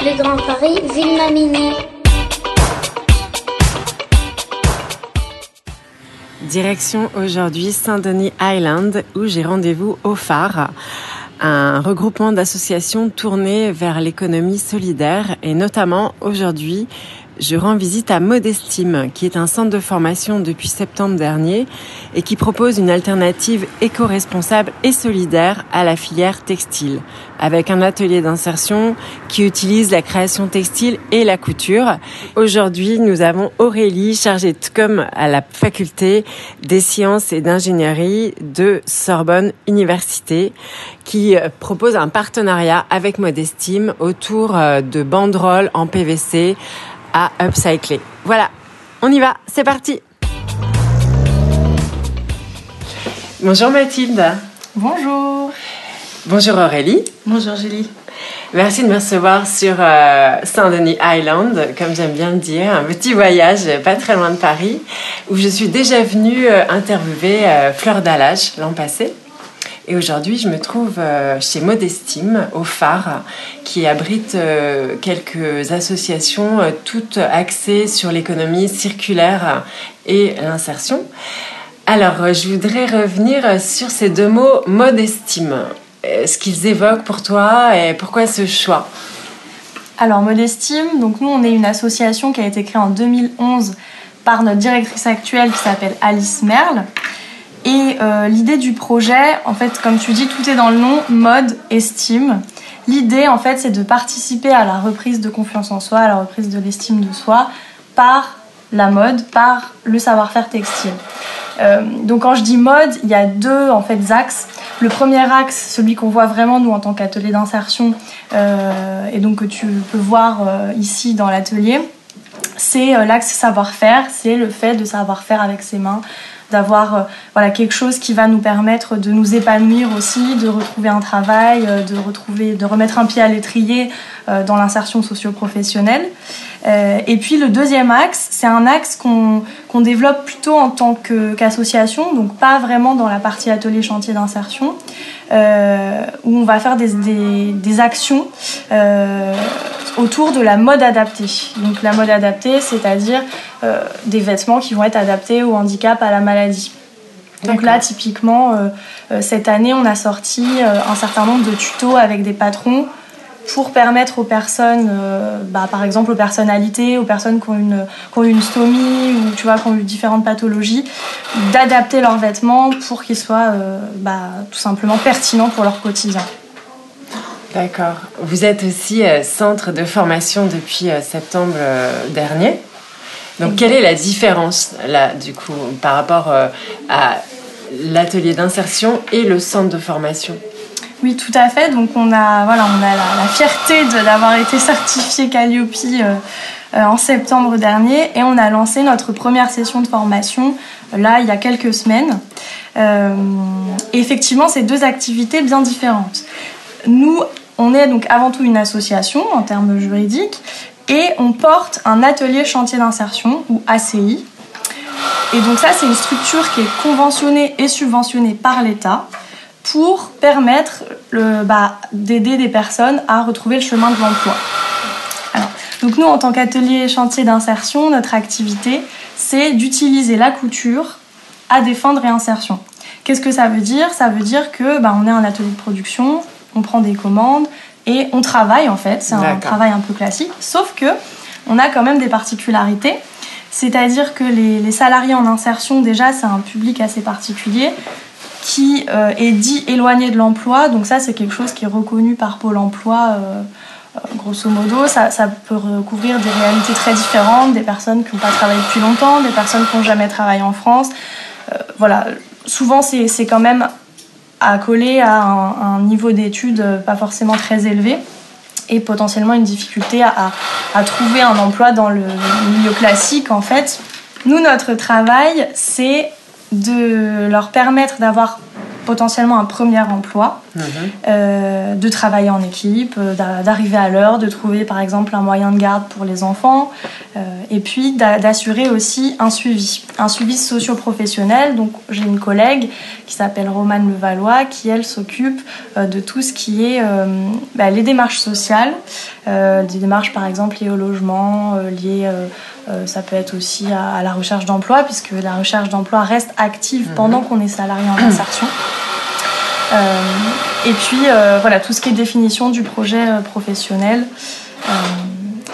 Le Grand Paris, Ville Mamini. Direction aujourd'hui Saint-Denis Island où j'ai rendez-vous au phare, un regroupement d'associations tournées vers l'économie solidaire et notamment aujourd'hui je rends visite à Modestime, qui est un centre de formation depuis septembre dernier et qui propose une alternative éco-responsable et solidaire à la filière textile, avec un atelier d'insertion qui utilise la création textile et la couture. Aujourd'hui, nous avons Aurélie, chargée de com à la faculté des sciences et d'ingénierie de Sorbonne Université, qui propose un partenariat avec Modestime autour euh, de banderoles en PVC à upcycler. Voilà, on y va, c'est parti Bonjour Mathilde. Bonjour. Bonjour Aurélie. Bonjour Julie. Merci de me recevoir sur euh, Saint-Denis Island, comme j'aime bien le dire, un petit voyage pas très loin de Paris, où je suis déjà venue euh, interviewer euh, Fleur d'Alage l'an passé. Et aujourd'hui, je me trouve euh, chez Modestime, au phare, qui abrite euh, quelques associations, euh, toutes axées sur l'économie circulaire et l'insertion. Alors, je voudrais revenir sur ces deux mots, Modestime. Ce qu'ils évoquent pour toi et pourquoi ce choix? Alors, Modestime, donc nous, on est une association qui a été créée en 2011 par notre directrice actuelle qui s'appelle Alice Merle. Et euh, l'idée du projet, en fait, comme tu dis, tout est dans le nom, mode, estime. L'idée, en fait, c'est de participer à la reprise de confiance en soi, à la reprise de l'estime de soi, par la mode, par le savoir-faire textile. Euh, donc quand je dis mode, il y a deux en fait axes. Le premier axe, celui qu'on voit vraiment nous en tant qu'atelier d'insertion, euh, et donc que tu peux voir ici dans l'atelier, c'est l'axe savoir-faire, c'est le fait de savoir faire avec ses mains, d'avoir euh, voilà, quelque chose qui va nous permettre de nous épanouir aussi, de retrouver un travail, euh, de, retrouver, de remettre un pied à l'étrier euh, dans l'insertion socio-professionnelle. Et puis le deuxième axe, c'est un axe qu'on développe plutôt en tant qu'association, donc pas vraiment dans la partie atelier chantier d'insertion, où on va faire des, des, des actions autour de la mode adaptée. Donc la mode adaptée, c'est-à-dire euh, des vêtements qui vont être adaptés au handicap, à la maladie. Donc là, typiquement, euh, euh, cette année, on a sorti euh, un certain nombre de tutos avec des patrons pour permettre aux personnes, euh, bah, par exemple aux personnalités, aux personnes qui ont une, une stomie ou tu vois, qui ont eu différentes pathologies, d'adapter leurs vêtements pour qu'ils soient euh, bah, tout simplement pertinents pour leur quotidien. D'accord. Vous êtes aussi euh, centre de formation depuis septembre dernier. Donc, quelle est la différence, du coup, par rapport à l'atelier d'insertion et le centre de formation? Oui, tout à fait. Donc, on a, voilà, on a la, fierté d'avoir été certifié Calliope euh, euh, en septembre dernier et on a lancé notre première session de formation euh, là, il y a quelques semaines. Effectivement, c'est deux activités bien différentes. Nous, on est donc avant tout une association en termes juridiques et on porte un atelier chantier d'insertion ou ACI. Et donc ça, c'est une structure qui est conventionnée et subventionnée par l'État pour permettre le- bah, d'aider des personnes à retrouver le chemin de l'emploi. Alors, donc nous, en tant qu'atelier chantier d'insertion, notre activité, c'est d'utiliser la couture à des fins de réinsertion. Qu'est-ce que ça veut dire? Ça veut dire que bah, on est un atelier de production, on prend des commandes et on travaille en fait. C'est un travail un peu classique, sauf que on a quand même des particularités. C'est-à-dire que les, les salariés en insertion, déjà, c'est un public assez particulier qui euh, est dit éloigné de l'emploi. Donc ça, c'est quelque chose qui est reconnu par Pôle Emploi. euh, euh, grosso modo, ça, peut recouvrir des réalités très différentes, des personnes qui n'ont pas travaillé depuis longtemps, des personnes qui n'ont jamais travaillé en France. Voilà, souvent c'est quand même accolé à un, niveau d'études pas forcément très élevé et potentiellement une difficulté à- à trouver un emploi dans le milieu classique en fait. Nous, notre travail, c'est de leur permettre d'avoir potentiellement un premier emploi, Mhm. euh, de travailler en équipe, euh, d'a- d'arriver à l'heure, de trouver par exemple un moyen de garde pour les enfants, euh, et puis d'a- d'assurer aussi un suivi, un suivi socio-professionnel. Donc j'ai une collègue qui s'appelle Romane Levallois qui elle s'occupe de tout ce qui est bah, les démarches sociales, des démarches par exemple liées au logement, liées ça peut être aussi à, à la recherche d'emploi, puisque la recherche d'emploi reste active Mhm. pendant qu'on est salarié en insertion. Euh, et puis euh, voilà, tout ce qui est définition du projet euh, professionnel,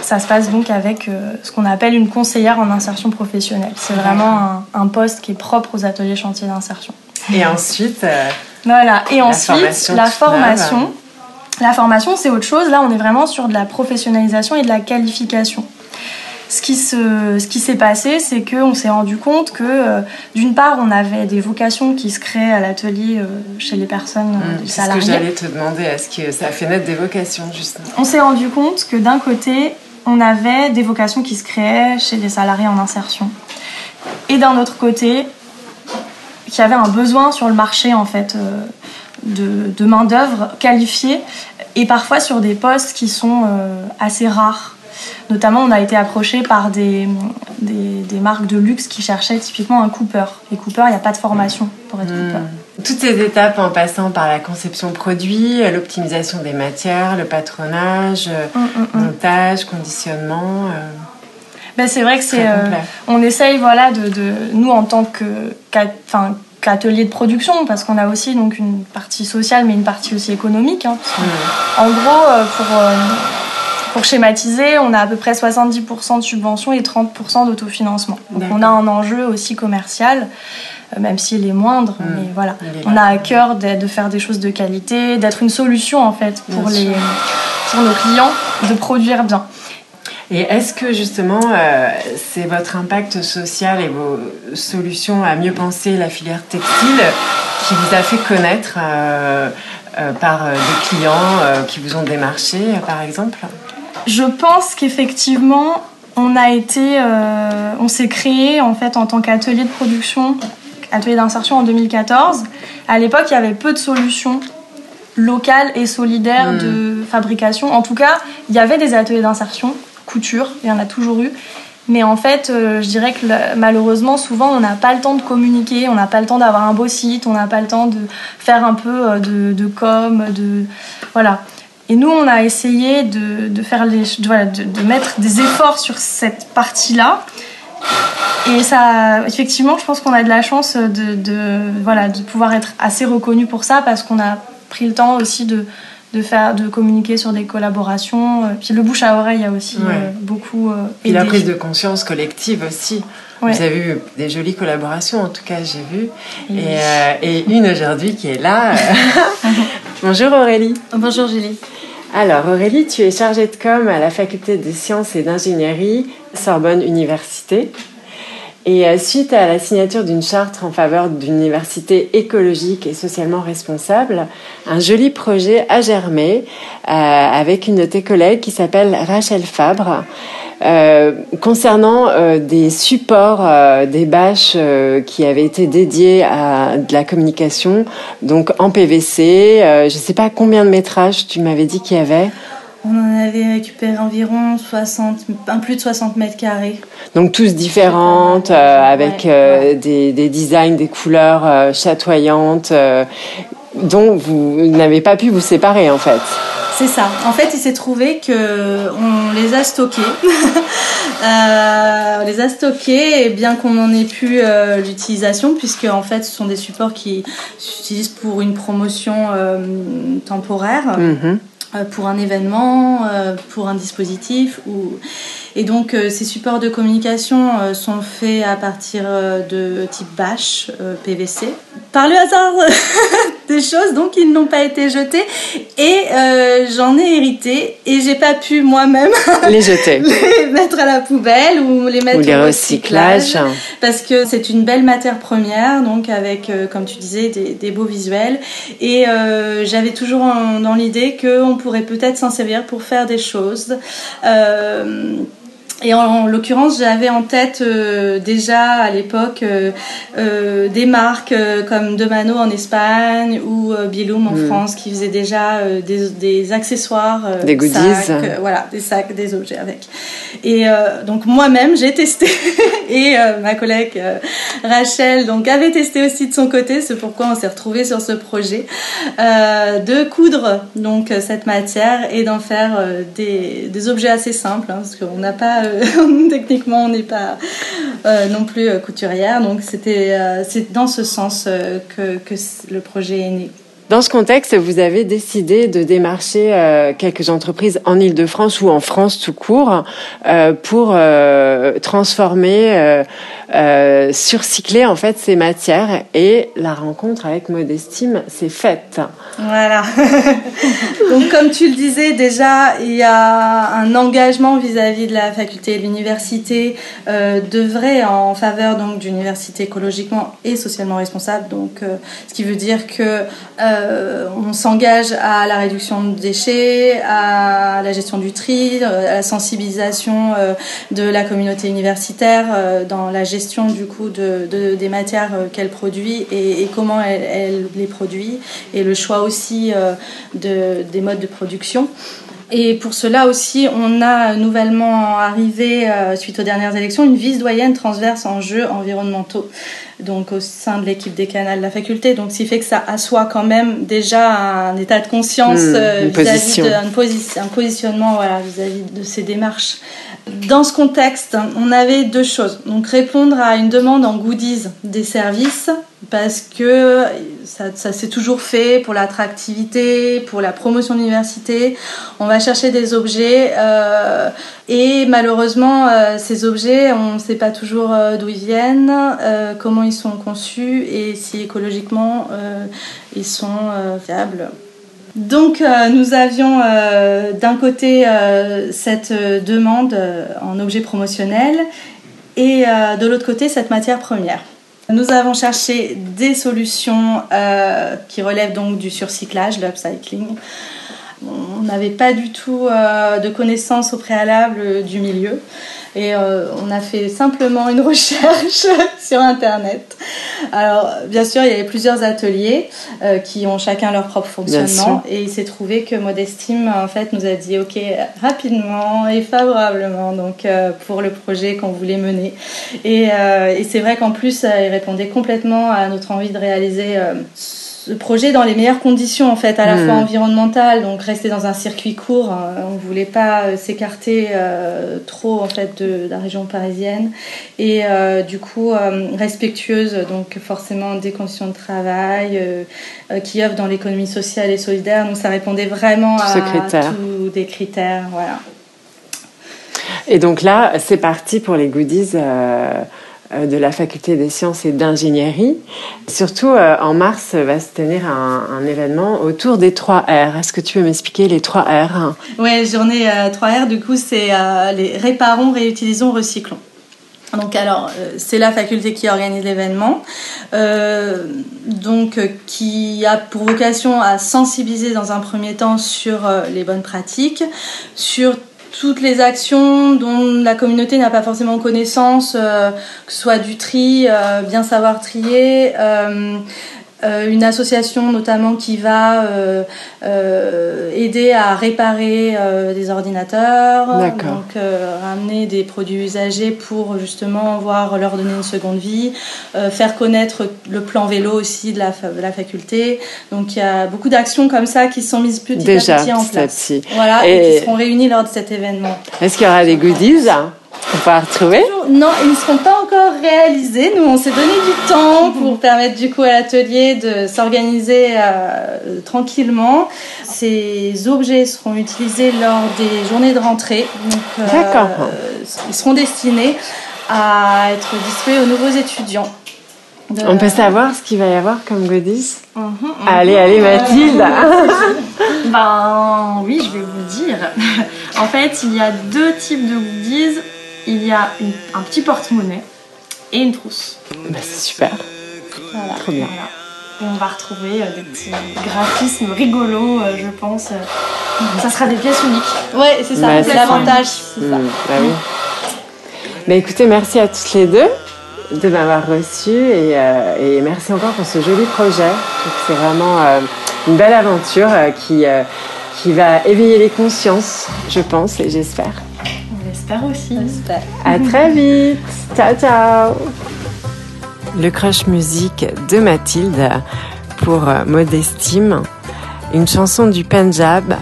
ça se passe donc avec ce qu'on appelle une conseillère en insertion professionnelle. C'est vraiment un, un poste qui est propre aux ateliers chantiers d'insertion. Et ensuite, Voilà. Et La ensuite, formation la formation. La formation, c'est autre chose. Là, on est vraiment sur de la professionnalisation et de la qualification. Ce qui se, ce qui s'est passé, c'est qu'on s'est rendu compte que, euh, d'une part, on avait des vocations qui se créaient à l'atelier euh, chez les personnes, euh, mm, les c'est ce que salariés. j'allais te demander. Est-ce que ça fait naître des vocations, justement? On s'est rendu compte que d'un côté, on avait des vocations qui se créaient chez les salariés en insertion. Et d'un autre côté, qu'il y avait un besoin sur le marché en fait euh, de, de main-d'œuvre qualifiée et parfois sur des postes qui sont assez rares. Notamment, on a été approché par des, des, des marques de luxe qui cherchaient typiquement un Cooper. Et Cooper, il n'y a pas de formation pour être Cooper. Mm. Toutes ces étapes en passant par la conception produit, l'optimisation des matières, le patronage, euh, Hum, hum, hum. montage, conditionnement. euh, Ben, c'est vrai que c'est. euh, on essaye voilà de, de- nous en tant que enfin, qu'atelier de production parce qu'on a aussi donc une partie sociale mais une partie aussi économique hein, en gros pour pour schématiser on a à peu près 70% de subventions et 30% d'autofinancement. Donc on a un enjeu aussi commercial euh, même s'il est moindre Mm. mais voilà. On a à cœur de, de faire des choses de qualité d'être une solution en fait pour Bien les sûr. pour nos clients de produire bien. Et est-ce que justement, euh, c'est votre impact social et vos solutions à mieux penser la filière textile qui vous a fait connaître euh, euh, par des clients qui vous ont démarché, par exemple? Je pense qu'effectivement, on a été, euh, on s'est créé en fait en tant qu'atelier de production, atelier d'insertion en 2014. À l'époque, il y avait peu de solutions locales et solidaires Mm. de fabrication. En tout cas, il y avait des ateliers d'insertion, couture, il y en a toujours eu. Mais en fait, euh, je dirais que malheureusement, souvent, on n'a pas le temps de communiquer, on n'a pas le temps d'avoir un beau site, on n'a pas le temps de faire un peu euh, de, de com, de voilà. Et nous, on a essayé de, de faire les, de, mettre des efforts sur cette partie-là. Et ça, effectivement, je pense qu'on a de la chance de, de, voilà, de pouvoir être assez reconnu pour ça parce qu'on a pris le temps aussi de, de, faire, de communiquer sur des collaborations. Puis le bouche à oreille a aussi Ouais. euh, beaucoup euh, Et la aidé. prise de conscience collective aussi. Ouais. Vous avez eu des jolies collaborations, en tout cas, j'ai vu. Et- Et, euh, et une aujourd'hui qui est là. Bonjour Aurélie. Bonjour Julie. Alors Aurélie, tu es chargée de com à la faculté des sciences et d'ingénierie Sorbonne Université. Et euh, suite à la signature d'une charte en faveur d'une université écologique et socialement responsable, un joli projet a germé euh, avec une de tes collègues qui s'appelle Rachel Fabre. euh, concernant des supports, des bâches qui avaient été dédiés à de la communication, donc en PVC, je ne sais pas combien de métrages tu m'avais dit qu'il y avait. On en avait récupéré environ 60, un plus de 60 mètres carrés. Donc tous différentes, euh, avec euh, des, des designs, des couleurs euh, chatoyantes, dont vous n'avez pas pu vous séparer en fait. C'est ça. En fait, il s'est trouvé que on les a stockés. Euh, on les a stockés, et bien qu'on n'en ait plus euh, l'utilisation, puisque en fait, ce sont des supports qui s'utilisent pour une promotion euh, temporaire. Mhm. euh, pour un événement, euh, pour un dispositif. Ou... Et donc euh, ces supports de communication euh, sont faits à partir euh, de type euh, PVC. Par le hasard des choses, donc ils n'ont pas été jetés et euh, j'en ai hérité et j'ai pas pu moi-même Les jeter. les mettre à la poubelle ou les mettre Ou les au recyclages. parce que c'est une belle matière première, donc avec, euh, comme tu disais, des, des beaux visuels. Et euh, j'avais toujours en- dans l'idée qu'on pourrait peut-être s'en servir pour faire des choses. Euh, Et en, l'occurrence, j'avais en tête euh, déjà à l'époque euh, euh, des marques comme Demano en Espagne ou Biloum en mm. France qui faisaient déjà des, des, accessoires, des goodies, sacs, voilà, des sacs, des objets avec. Et donc moi-même, j'ai testé et ma collègue Rachel donc avait testé aussi de son côté. C'est pourquoi on s'est retrouvés sur ce projet de coudre donc cette matière et d'en faire des, des, objets assez simples hein, parce qu'on n'a pas techniquement, on n'est pas euh, non plus euh, couturière. Donc, c'était, euh, c'est dans ce sens que, le projet est né. Dans ce contexte, vous avez décidé de démarcher quelques entreprises en Ile-de-France ou en France tout court pour transformer, surcycler en fait ces matières et la rencontre avec Modestime s'est faite. Voilà. Donc comme tu le disais déjà, il y a un engagement vis-à-vis de la faculté et de l'université de vrai en faveur donc d'université écologiquement et socialement responsable. Donc ce qui veut dire que euh, on s'engage à la réduction de déchets, à la gestion du tri, euh, à la sensibilisation euh, de la communauté universitaire dans la gestion du coup de, des matières qu'elle produit et, comment elle, les produit et le choix aussi de, des modes de production. Et pour cela aussi, on a nouvellement arrivé, suite aux dernières élections, une vice-doyenne transverse en jeux environnementaux donc au sein de l'équipe des canals de la faculté. Donc, ce qui fait que ça assoit quand même déjà un état de conscience hmm, euh, vis-à-vis un positionnement voilà, vis-à-vis de ces démarches. Dans ce contexte, on avait deux choses. Donc, répondre à une demande en goodies des services parce que ça, ça s'est toujours fait pour l'attractivité, pour la promotion de l'université. On va chercher des objets euh, et malheureusement, euh, ces objets, on ne sait pas toujours euh, d'où ils viennent, comment ils sont conçus et si écologiquement euh, ils sont viables. Donc nous avions d'un côté cette demande en objet promotionnel et de l'autre côté cette matière première. Nous avons cherché des solutions euh, qui relèvent donc du surcyclage, l'upcycling. On n'avait pas du tout euh, de connaissances au préalable du milieu. Et euh, on a fait simplement une recherche sur Internet. Alors, bien sûr, il y avait plusieurs ateliers euh, qui ont chacun leur propre fonctionnement. Et il s'est trouvé que Modestime, en fait, nous a dit OK rapidement et favorablement donc, euh, pour le projet qu'on voulait mener. Et, et c'est vrai qu'en plus, il répondait complètement à notre envie de réaliser ce projet dans les meilleures conditions en fait, à la hmm. fois environnementales, donc rester dans un circuit court. Hein. on voulait pas s'écarter euh, trop en fait de, la région parisienne et euh, du coup respectueuse donc forcément des conditions de travail qui œuvrent dans l'économie sociale et solidaire. Donc ça répondait vraiment à tous des critères, voilà. Et donc là, c'est parti pour les goodies. Euh, de la faculté des sciences et d'ingénierie. Surtout euh, en mars va se tenir un, événement autour des 3 R. Est-ce que tu peux m'expliquer les 3 R? Oui, journée 3 euh, R, du coup, c'est les réparons, réutilisons, recyclons. Donc alors, c'est la faculté qui organise l'événement, donc qui a pour vocation à sensibiliser dans un premier temps sur les bonnes pratiques, sur toutes les actions dont la communauté n'a pas forcément connaissance, euh, que ce soit du tri, euh, bien savoir trier, euh, une association notamment qui va aider à réparer des ordinateurs, donc ramener des produits usagés pour justement voir leur donner une seconde vie, faire connaître le plan vélo aussi de la, de la faculté. Donc il y a beaucoup d'actions comme ça qui sont mises petit à petit en place. Voilà, et... et qui seront réunies lors de cet événement. Est-ce qu'il y aura des goodies on va retrouver Non, ils ne seront pas encore réalisés. Nous, on s'est donné du temps pour permettre du coup à l'atelier de s'organiser euh, tranquillement. Ces objets seront utilisés lors des journées de rentrée. Euh, D'accord. ils seront destinés à être distribués aux nouveaux étudiants. On peut savoir ce qu'il va y avoir comme goodies mhm, mhm. Allez, allez Mathilde Ben oui, je vais vous dire. en fait, il y a deux types de goodies il y a un petit porte-monnaie et une trousse. Bah, c'est super. Voilà. Trop bien. on va retrouver euh, des petits graphismes rigolos, euh, je pense. Ça sera des pièces uniques. Ouais, c'est ça, c'est l'avantage. Mmh, bah oui. Bah, écoutez, merci à toutes les deux de m'avoir reçu et, et, merci encore pour ce joli projet. C'est vraiment une belle aventure qui, qui va éveiller les consciences, je pense et j'espère. On l'espère aussi. À très vite. ciao, ciao. Le crush musique de Mathilde pour Modestime, une chanson du Punjab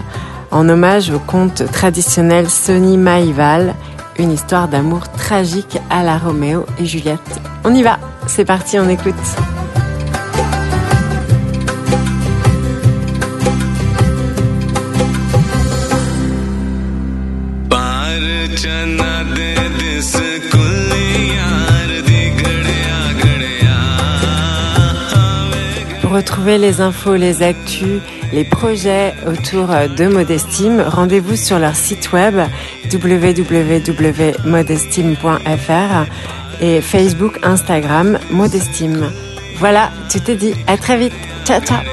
en hommage au conte traditionnel Sonny Maïval, une histoire d'amour tragique à la Roméo et Juliette. On y va, c'est parti, on écoute. Les infos, les actus, les projets autour de Modestime, rendez-vous sur leur site web www.modestime.fr et Facebook, Instagram, Modestime. Voilà, tu t'es dit. À très vite. Ciao, ciao.